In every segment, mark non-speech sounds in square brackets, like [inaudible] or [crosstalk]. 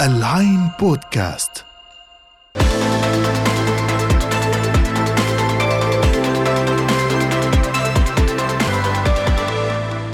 العين بودكاست.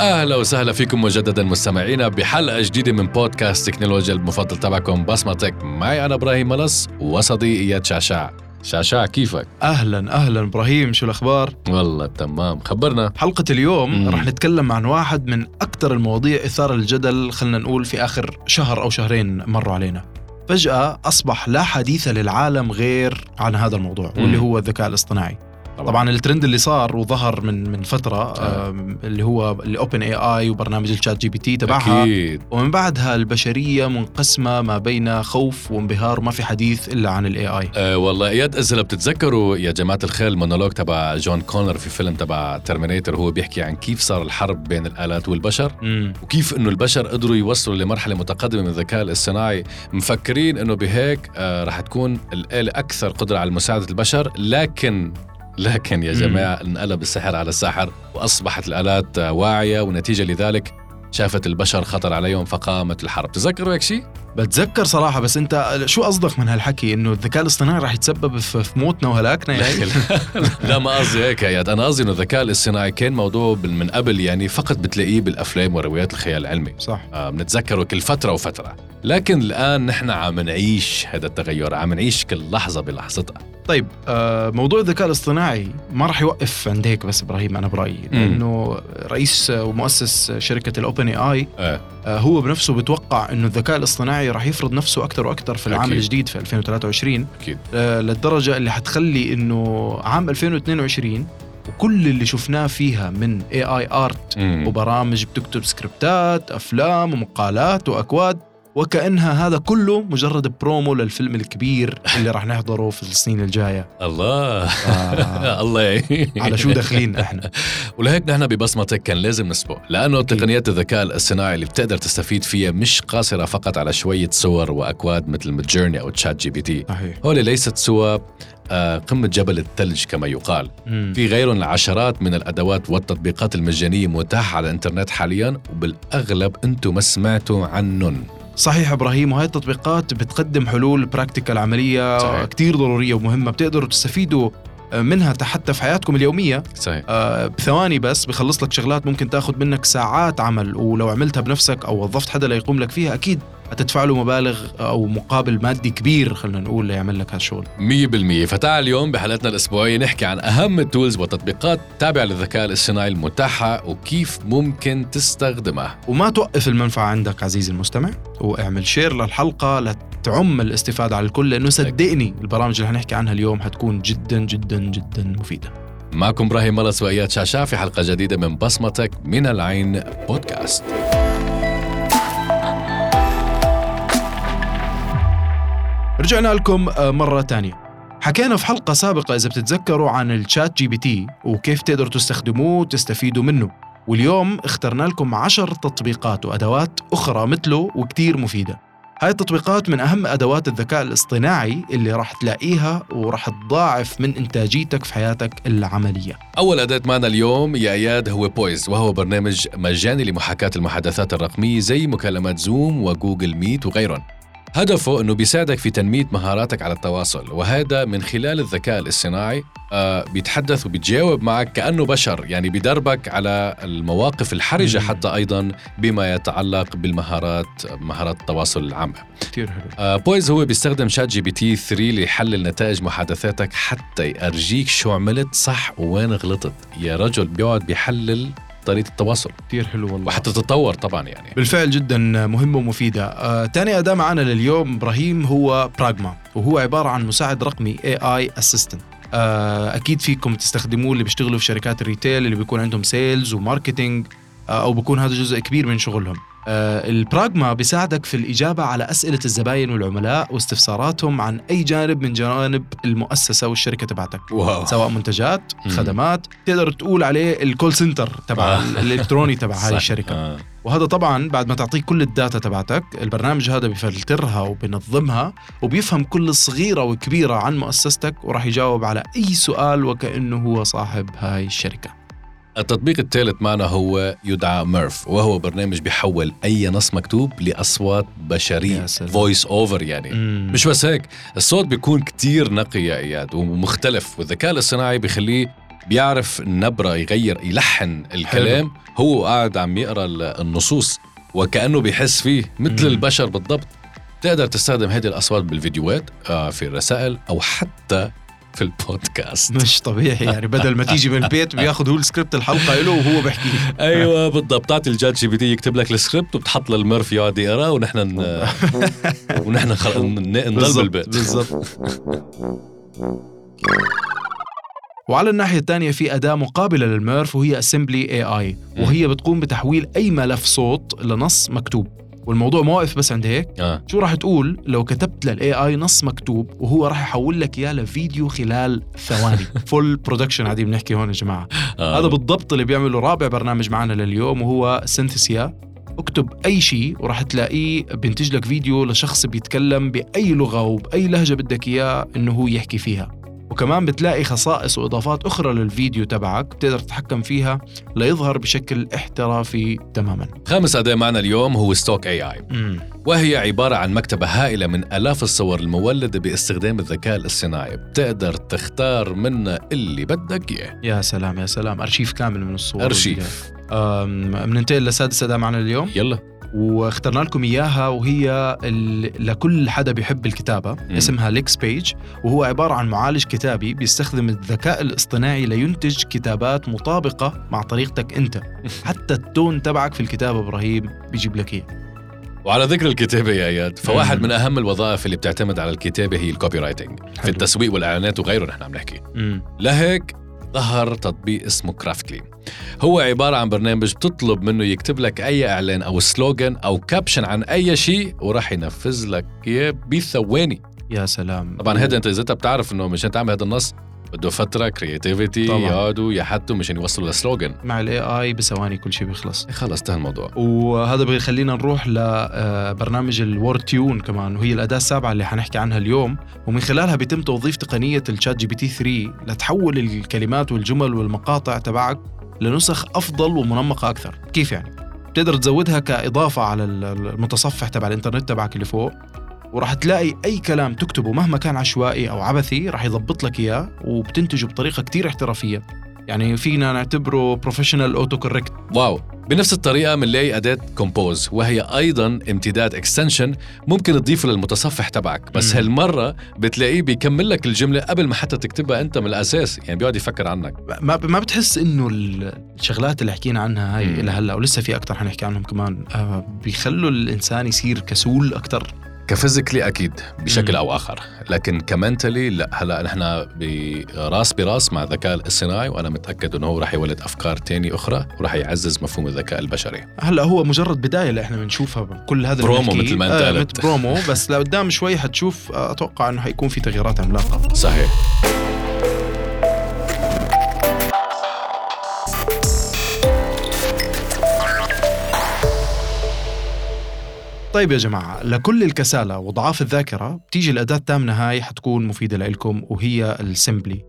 أهلا وسهلا فيكم مجددا مستمعينا بحلقة جديدة من بودكاست تكنولوجيا المفضل تبعكم بصمتك. معي أنا إبراهيم ملص وصديقي إياد شعشاع شعشاع كيفك؟ أهلا أهلا إبراهيم شو الأخبار؟ والله تمام خبرنا حلقة اليوم مم. رح نتكلم عن واحد من أكثر المواضيع اثارة الجدل خلينا نقول في آخر شهر أو شهرين مروا علينا. فجأة أصبح لا حديث للعالم غير عن هذا الموضوع واللي. هو الذكاء الاصطناعي. طبعا. الترند اللي صار وظهر من من فترة آه. اللي هو ال OpenAI وبرنامج ال ChatGPT تبعها. أكيد. ومن بعدها البشرية منقسمة ما بين خوف وانبهار وما في حديث إلا عن ال AI. أه والله. إياد اذا بتتذكروا يا جماعة الخير المونولوج تبع جون كونر في فيلم تبع Terminator هو بيحكي عن كيف صار الحرب بين الآلات والبشر؟ امم وكيف إنه البشر قدروا يوصلوا لمرحلة متقدمة من الذكاء الاصطناعي؟ مفكرين إنه بهيك آه رح تكون الاله أكثر قدرة على مساعدة البشر لكن لكن يا مم. جماعة انقلب السحر على الساحر وأصبحت الآلات آه، واعية ونتيجة لذلك شافت البشر خطر عليهم فقامت الحرب. تذكروا هيك شيء بتذكر صراحة بس انت شو قصدك من هالحكي؟ انه الذكاء الاصطناعي رح يتسبب في موتنا وهلاكنا يعني؟ [laughs] لا ما قصدي هيك يا أنا قصدي إنه الذكاء الاصطناعي كان موضوع من قبل يعني فقط بتلاقيه بالأفلام وروايات الخيال العلمي. صح. آه، بنتذكره كل فترة وفترة. لكن الآن نحن عم نعيش هذا التغير عم نعيش كل لحظة بلحظتها. طيب آه موضوع الذكاء الاصطناعي ما رح يوقف عند هيك بس إبراهيم أنا برأيي لأنه رئيس ومؤسس شركة ال OpenAI هو بنفسه بتوقع إنه الذكاء الاصطناعي رح يفرض نفسه أكثر وأكثر في العام أكيد. الجديد في 2023 أكيد آه للدرجة اللي حتخلي إنه عام 2022 وكل اللي شفناه فيها من AI art. وبرامج بتكتب سكريبتات أفلام ومقالات وأكواد وكأنها هذا كله مجرد برومو للفيلم الكبير اللي راح نحضره في السنين الجاية. الله. آه. [laughs] الله على شو داخلين إحنا؟ ولهيك نحن ببصمتك كان لازم نسبق لأنه تقنيات الذكاء الاصطناعي اللي بتقدر تستفيد فيها مش قاصرة فقط على شوية صور وأكواد مثل Midjourney أو ChatGPT هول ليست سوى آه، قمة جبل الثلج كما يقال. مم. في غيرهم العشرات من الأدوات والتطبيقات المجانية متاحة على الإنترنت حاليا وبالأغلب أنتم ما سمعتوا عنهم صحيح إبراهيم وهي التطبيقات بتقدم حلول practical عملية صحيح. كتير ضرورية ومهمة بتقدروا تستفيدوا منها حتى في حياتكم اليومية صحيح آه، بثواني بس بخلص لك شغلات ممكن تاخذ منك ساعات عمل ولو عملتها بنفسك أو وظفت حدا ليقوم لك فيها أكيد هتدفع له مبالغ أو مقابل مادي كبير خلينا نقول ليعمل لك هالشغل. 100% فتعال اليوم بحلقتنا الأسبوعية نحكي عن أهم ال tools والتطبيقات تابعة للذكاء الاصطناعي المتاحة وكيف ممكن تستخدمها. وما توقف المنفعة عندك عزيزي المستمع واعمل share للحلقة لتعم الاستفادة على الكل لأنه صدقني البرامج اللي حنحكي عنها اليوم حتكون جدا جدا جدا مفيدة. معكم إبراهيم ملص وإياد شاشا في حلقة جديدة من بصمتك من العين بودكاست. رجعنا لكم آه، مرة تانية. حكينا في حلقة سابقة إذا بتتذكروا عن ال ChatGPT وكيف تقدروا تستخدموه وتستفيدوا منه. واليوم اخترنا لكم عشر تطبيقات وأدوات أخرى مثله وكتير مفيدة. هاي التطبيقات من أهم أدوات الذكاء الاصطناعي اللي راح تلاقيها وراح تضاعف من إنتاجيتك في حياتك العملية. أول أداة معنا اليوم يا إياد هو Poised وهو برنامج مجاني لمحاكاة المحادثات الرقمية زي مكالمات Zoom و Google Meet وغيرهم. هدفه أنه بيساعدك في تنمية مهاراتك على التواصل وهذا من خلال الذكاء الاصطناعي آه بيتحدث وبيتجاوب معك كأنه بشر يعني بيدربك على المواقف الحرجة مم. حتى أيضا بما يتعلق بالمهارات مهارات التواصل العامة. كتير حلو. آه، Poised هو بيستخدم ChatGPT 3 ليحلل نتائج محادثاتك حتى يرجيك شو عملت صح وين غلطت. يا رجل بيقعد بيحلل طريقة التواصل. كتير حلو والله. وحتى تتطور طبعا يعني. بالفعل جدا مهمة ومفيدة. آه، تاني أداة معنا لليوم إبراهيم هو Pragma وهو عبارة عن مساعد رقمي AI Assistant. آه، أكيد فيكم تستخدموه اللي بيشتغلوا في شركات ال retail اللي بيكون عندهم sales و marketing آه، أو بيكون هذا جزء كبير من شغلهم. ال Pragma بيساعدك في الإجابة على أسئلة الزباين والعملاء واستفساراتهم عن أي جانب من جوانب المؤسسة والشركة تبعتك wow سواء منتجات مم. خدمات تقدر تقول عليه ال call center تبع آه. الإلكتروني تبع [laughs] هاي صح. الشركة آه. وهذا طبعا بعد ما تعطيه كل ال data تبعتك البرنامج هذا بفلترها وبنظمها وبيفهم كل صغيرة وكبيرة عن مؤسستك وراح يجاوب على أي سؤال وكأنه هو صاحب هاي الشركة التطبيق الثالث معنا هو يدعى Murf وهو برنامج بيحول أي نص مكتوب لأصوات بشرية. voice over يعني مم. مش بس هيك الصوت بيكون كتير نقي يا إياد ومختلف والذكاء الاصطناعي بيخليه بيعرف النبرة يغير يلحن الكلام هو قاعد عم يقرأ ال- النصوص وكأنه بيحس فيه مثل مم. البشر بالضبط تقدر تستخدم هذه الأصوات بالفيديوهات آه، في الرسائل أو حتى في البودكاست. مش طبيعي يعني بدل ما تيجي من البيت بياخذ هو السكريبت الحلقة له وهو بيحكي. أيوه بالضبط. تعطي ال ChatGPT يكتب لك السكريبت وبتحط لل Murf يقعد يقرا ونحن ن... [laughs] ونحن خل... ن- نضل بالبيت. بالضبط. وعلى الناحية الثانية في أداة مقابلة لل Murf وهي Assembly AI وهي بتقوم بتحويل أي ملف صوت لنص مكتوب. والموضوع ما واقف بس عند هيك. آه. شو راح تقول لو كتبت لل AI نص مكتوب وهو راح يحول لك إياه لفيديو خلال ثواني؟ [laughs] full production عادي بنحكي هون يا جماعة. آه. هذا بالضبط اللي بيعمله رابع برنامج معنا لليوم وهو Synthesia اكتب أي شيء وراح تلاقيه بينتج لك فيديو لشخص بيتكلم بأي لغة وبأي لهجة بدك إياه إنه هو يحكي فيها. وكمان بتلاقي خصائص وإضافات أخرى للفيديو تبعك بتقدر تتحكم فيها ليظهر بشكل احترافي تماما. خامس أداة معنا اليوم هو Stock AI. وهي عبارة عن مكتبة هائلة من آلاف الصور المولدة باستخدام الذكاء الاصطناعي. بتقدر تختار منها اللي بدك إياه. يا سلام يا سلام. أرشيف كامل من الصور أرشيف. بننتقل لسادس أداة معنا اليوم. يلا. واخترنا لكم إياها وهي. لكل حدا بيحب الكتابة مم. اسمها Lex.page وهو عبارة عن معالج كتابي بيستخدم الذكاء الاصطناعي لينتج كتابات مطابقة مع طريقتك أنت [laughs] حتى ال tone تبعك في الكتابة إبراهيم بيجيب لك إياه وعلى ذكر الكتابة يا إياد فواحد مم. من أهم الوظائف اللي بتعتمد على الكتابة هي ال copywriting في. التسويق والإعلانات وغيره نحن عم نحكي. لهيك ظهر تطبيق اسمه Craftly هو عبارة عن برنامج بتطلب منه يكتب لك أي إعلان أو slogan أو caption عن أي شيء وراح ينفذ لك إياه بثواني. يا سلام. طبعا هذا أنت إذا انت بتعرف إنه مشان تعمل هذا النص بده فترة creativity. يقعدوا يحطوا مشان يوصلوا ل slogan مع ال AI بثواني كل شيء بيخلص. خلص انتهى الموضوع. وهذا بيخلينا نروح لبرنامج ال Wordtune كمان وهي الأداة السابعة اللي حنحكي عنها اليوم. ومن خلالها بيتم توظيف تقنية ال ChatGPT 3 لتحول الكلمات والجمل والمقاطع تبعك لنسخ أفضل ومنمقة أكثر. كيف يعني؟ بتقدر تزودها كإضافة على المتصفح تبع الإنترنت تبعك اللي فوق وراح تلاقي أي كلام تكتبه مهما كان عشوائي أو عبثي راح يضبط لك إياه وبتنتجه بطريقة كتير احترافية. يعني فينا نعتبره professional autocorrect واو. بنفس الطريقة بنلاقي أداة Compose وهي أيضا امتداد extension ممكن تضيفه للمتصفح تبعك بس مم. هالمرة بتلاقيه بيكمل لك الجملة قبل ما حتى تكتبها أنت من الأساس يعني بيقعد يفكر عنك ما ما بتحس إنه الشغلات اللي حكينا عنها هاي. إلى هلا ولسه في أكثر حنحكي عنهم كمان آه بيخلوا الإنسان يصير كسول أكثر ك physically أكيد بشكل. أو آخر لكن ك mentally لا هلا نحن براس براس مع الذكاء الاصطناعي وأنا متأكد إنه هو رح يولد أفكار تانية أخرى ورح يعزز مفهوم الذكاء البشري هلا هو مجرد بداية اللي إحنا بنشوفها بكل هذا برومو. مثل ما آه قلت. مثل برومو بس لقدام شوي حتشوف آه أتوقع إنه حيكون في تغييرات عملاقه صحيح طيب يا جماعة لكل الكسالى وضعاف الذاكرة بتيجي الأداة الثامنة هاي حتكون مفيدة لكم وهي السمبلي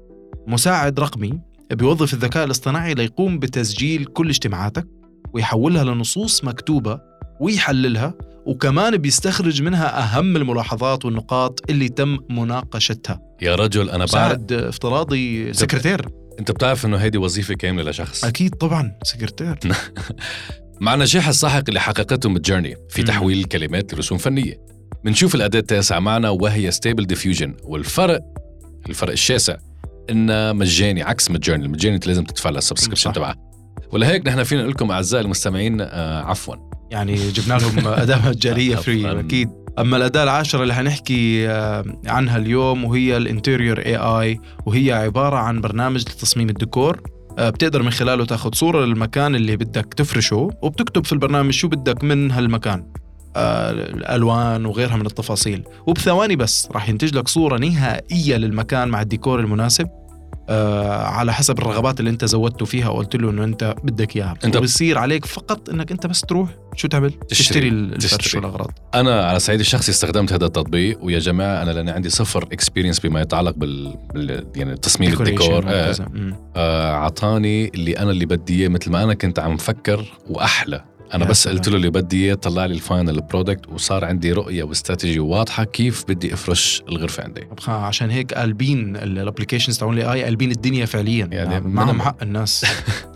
مساعد رقمي بيوظف الذكاء الاصطناعي ليقوم بتسجيل كل اجتماعاتك ويحولها لنصوص مكتوبة ويحللها وكمان بيستخرج منها أهم الملاحظات والنقاط اللي تم مناقشتها. يا رجل أنا مساعد افتراضي سكرتير. أنت بتعرف إنه هيدي وظيفة كاملة لشخص؟ أكيد طبعا سكرتير. [laughs] مع النجاح الساحق اللي حققته Midjourney في. تحويل الكلمات لرسوم فنية بنشوف الأداة التاسعة معنا وهي Stable Diffusion والفرق الفرق الشاسع إنه مجاني عكس Midjourney المجاني أنت لازم تدفع صح. تبعها ولهيك نحن فينا نقول لكم أعزائي المستمعين آه عفوا يعني جبنا لهم [laughs] أداة مجانية free عفواً. أكيد أما الأداة العاشرة اللي حنحكي آه، عنها اليوم وهي ال Interior AI وهي عبارة عن برنامج لتصميم الديكور بتقدر من خلاله تاخذ صورة للمكان اللي بدك تفرشه وبتكتب في البرنامج شو بدك من هالمكان آه، الألوان وغيرها من التفاصيل. وبثواني بس راح ينتج لك صورة نهائية للمكان مع الديكور المناسب. آه على حسب الرغبات اللي انت زودته فيها وقلت له إنه أنت بدك إياها أنت- بصير عليك فقط إنك أنت بس تروح شو تعمل تشتري الفرش تشتري. والاغراض أنا على صعيد الشخصي استخدمت هذا التطبيق ويا جماعة أنا لأني عندي صفر experience بما يتعلق بال, بال... يعني تصميم الديكور آه،. مم. آه، أعطاني اللي أنا اللي بدي إياه مثل ما أنا كنت عم فكر وأحلى أنا بس. قلت له اللي بدي إياه طلع لي ال final product وصار عندي رؤية واستراتيجي واضحة كيف بدي أفرش الغرفة عندي. عشان هيك قلبين ال applications تاعون ال AI قلبين الدنيا فعليا. يعني يعني معهم حق الناس. [laughs]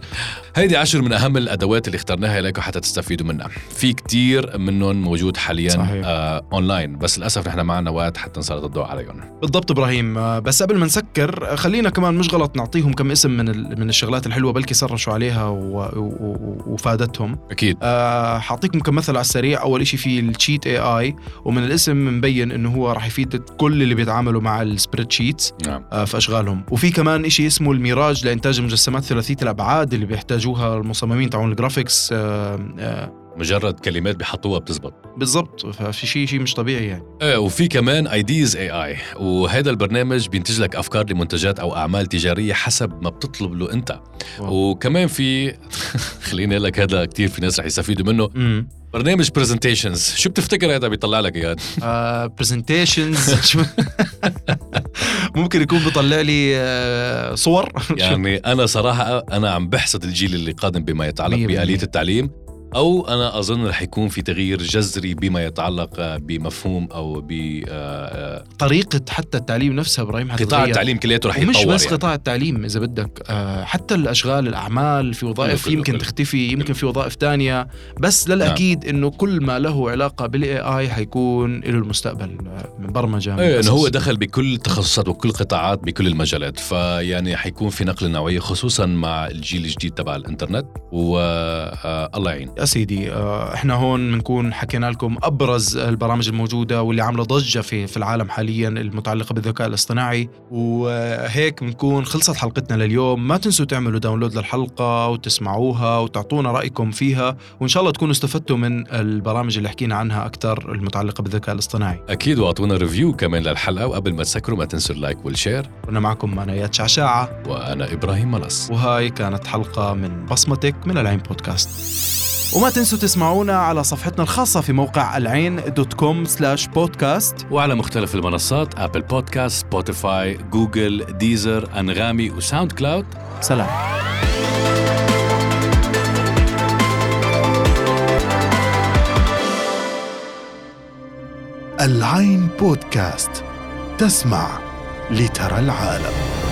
هيدي عشر من أهم الأدوات اللي اخترناها لكم حتى تستفيدوا منها. في كتير منهم موجود حاليا صحيح. آه اونلاين بس للأسف نحن معنا وقت حتى نسلط الضوء عليهم. بالضبط إبراهيم. آه، بس قبل ما نسكر آه، خلينا كمان مش غلط نعطيهم كم اسم من ال- من الشغلات الحلوة بلكي سرشوا عليها و- و- وفادتهم. أكيد. آه، حاعطيكم كم مثل على السريع. أول شيء في ال Sheet AI ومن الاسم مبين إنه هو راح يفيد كل اللي بيتعاملوا مع ال spreadsheets نعم. آه، في أشغالهم. وفي كمان شيء اسمه الميراج لإنتاج المجسمات ثلاثية الأبعاد اللي بيحتاجوها المصممين تاعون ال graphics آه، آه، مجرد كلمات بحطوها بتزبط. بالضبط ففي شيء شيء مش طبيعي يعني. إيه وفي كمان Ideas AI وهذا البرنامج بينتج لك أفكار لمنتجات أو أعمال تجارية حسب ما بتطلب له أنت. واو. وكمان في [laughs] خليني أقول لك هذا كثير في ناس رح يستفيدوا منه. امم برنامج presentations شو بتفتكر هذا بيطلع لك اياه presentations [laughs] ممكن يكون بيطلع لي آه، صور. يعني أنا صراحة أنا عم بحسد الجيل اللي قادم بما يتعلق. بآلية التعليم. أو أنا أظن رح يكون في تغيير جذري بما يتعلق آه، بمفهوم أو طريقة حتى التعليم نفسها إبراهيم حتتغير. التعليم كلياته رح يتطور بس يعني. قطاع التعليم إذا بدك آه، حتى الأشغال الأعمال في وظائف كله- يمكن كله. تختفي يمكن في وظائف تانية بس للأكيد إنه كل ما له علاقة بال AI حيكون له المستقبل آه، من برمجة من إيه إنه هو. دخل بكل التخصصات وكل القطاعات بكل المجالات فيعني حيكون في نقله نوعية خصوصا مع الجيل الجديد تبع الإنترنت والله يعين يا سيدي آه، إحنا هون بنكون حكينا لكم أبرز البرامج الموجودة واللي عاملة ضجة في في العالم حاليا المتعلقة بالذكاء الاصطناعي. وهيك بنكون خلصت حلقتنا لليوم. ما تنسوا تعملوا download للحلقة وتسمعوها وتعطونا رأيكم فيها. وإن شاء الله تكونوا استفدتوا من البرامج اللي حكينا عنها أكثر المتعلقة بالذكاء الاصطناعي. أكيد وأعطونا review كمان للحلقة. وقبل ما تسكروا ما تنسوا ال like وال share كنا معكم أنا إياد شعشاعة. وأنا إبراهيم ملص. وهاي كانت حلقة من بصمتك من العين بودكاست. وما تنسوا تسمعونا على صفحتنا الخاصة في موقع العين dot com slash podcast وعلى مختلف المنصات Apple Podcasts Spotify Google Deezer انغامي و SoundCloud سلام. العين بودكاست تسمع لترى العالم.